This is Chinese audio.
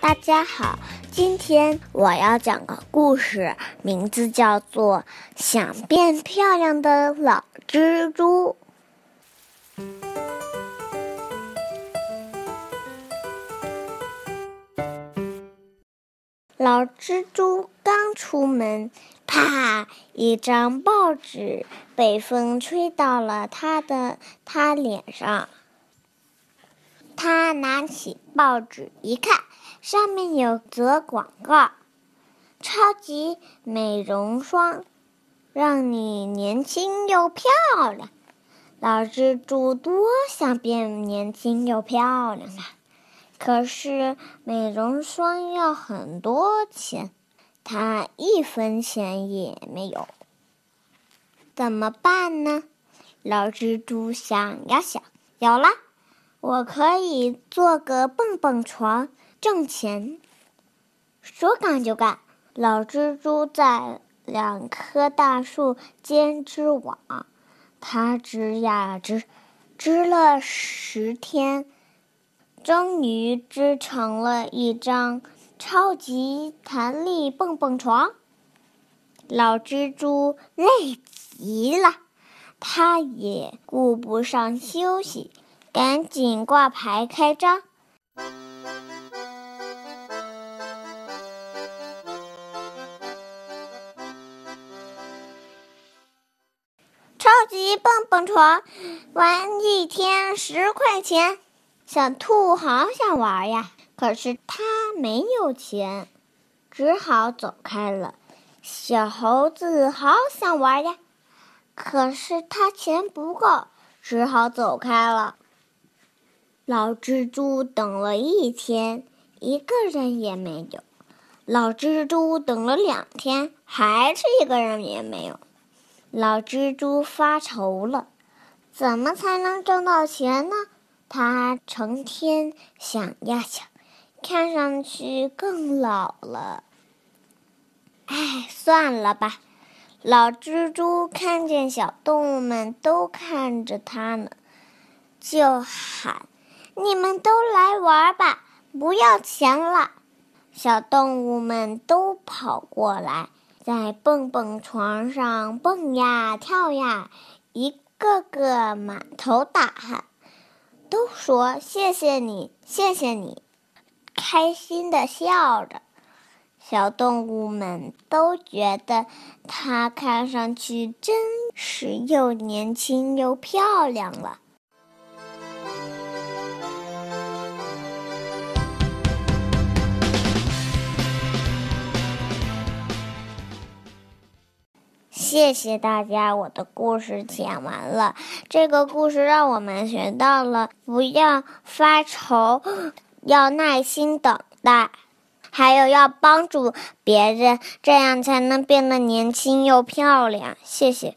大家好，今天我要讲个故事，名字叫做《想变漂亮的老蜘蛛》。老蜘蛛刚出门，啪！一张报纸被风吹到了他的他脸上。他拿起报纸一看。上面有则广告：超级美容霜，让你年轻又漂亮。老蜘蛛多想变年轻又漂亮啊！可是美容霜要很多钱，他一分钱也没有。怎么办呢？老蜘蛛想呀想，有了，我可以做个蹦蹦床。挣钱，说干就干。老蜘蛛在两棵大树间织网，它织呀织，织了十天，终于织成了一张超级弹力蹦蹦床。老蜘蛛累极了，它也顾不上休息，赶紧挂牌开张。超级蹦蹦床，玩一天十块钱。小兔好想玩呀，可是它没有钱，只好走开了。小猴子好想玩呀，可是它钱不够，只好走开了。老蜘蛛等了一天，一个人也没有。老蜘蛛等了两天，还是一个人也没有。老蜘蛛发愁了，怎么才能挣到钱呢？他成天想呀想，看上去更老了。哎，算了吧。老蜘蛛看见小动物们都看着它呢，就喊：“你们都来玩吧，不要钱了。”小动物们都跑过来。在蹦蹦床上蹦呀跳呀，一个个满头大汗，都说谢谢你，谢谢你，开心的笑着。小动物们都觉得它看上去真是又年轻又漂亮了。谢谢大家，我的故事讲完了。这个故事让我们学到了不要发愁，要耐心等待，还有要帮助别人，这样才能变得年轻又漂亮。谢谢。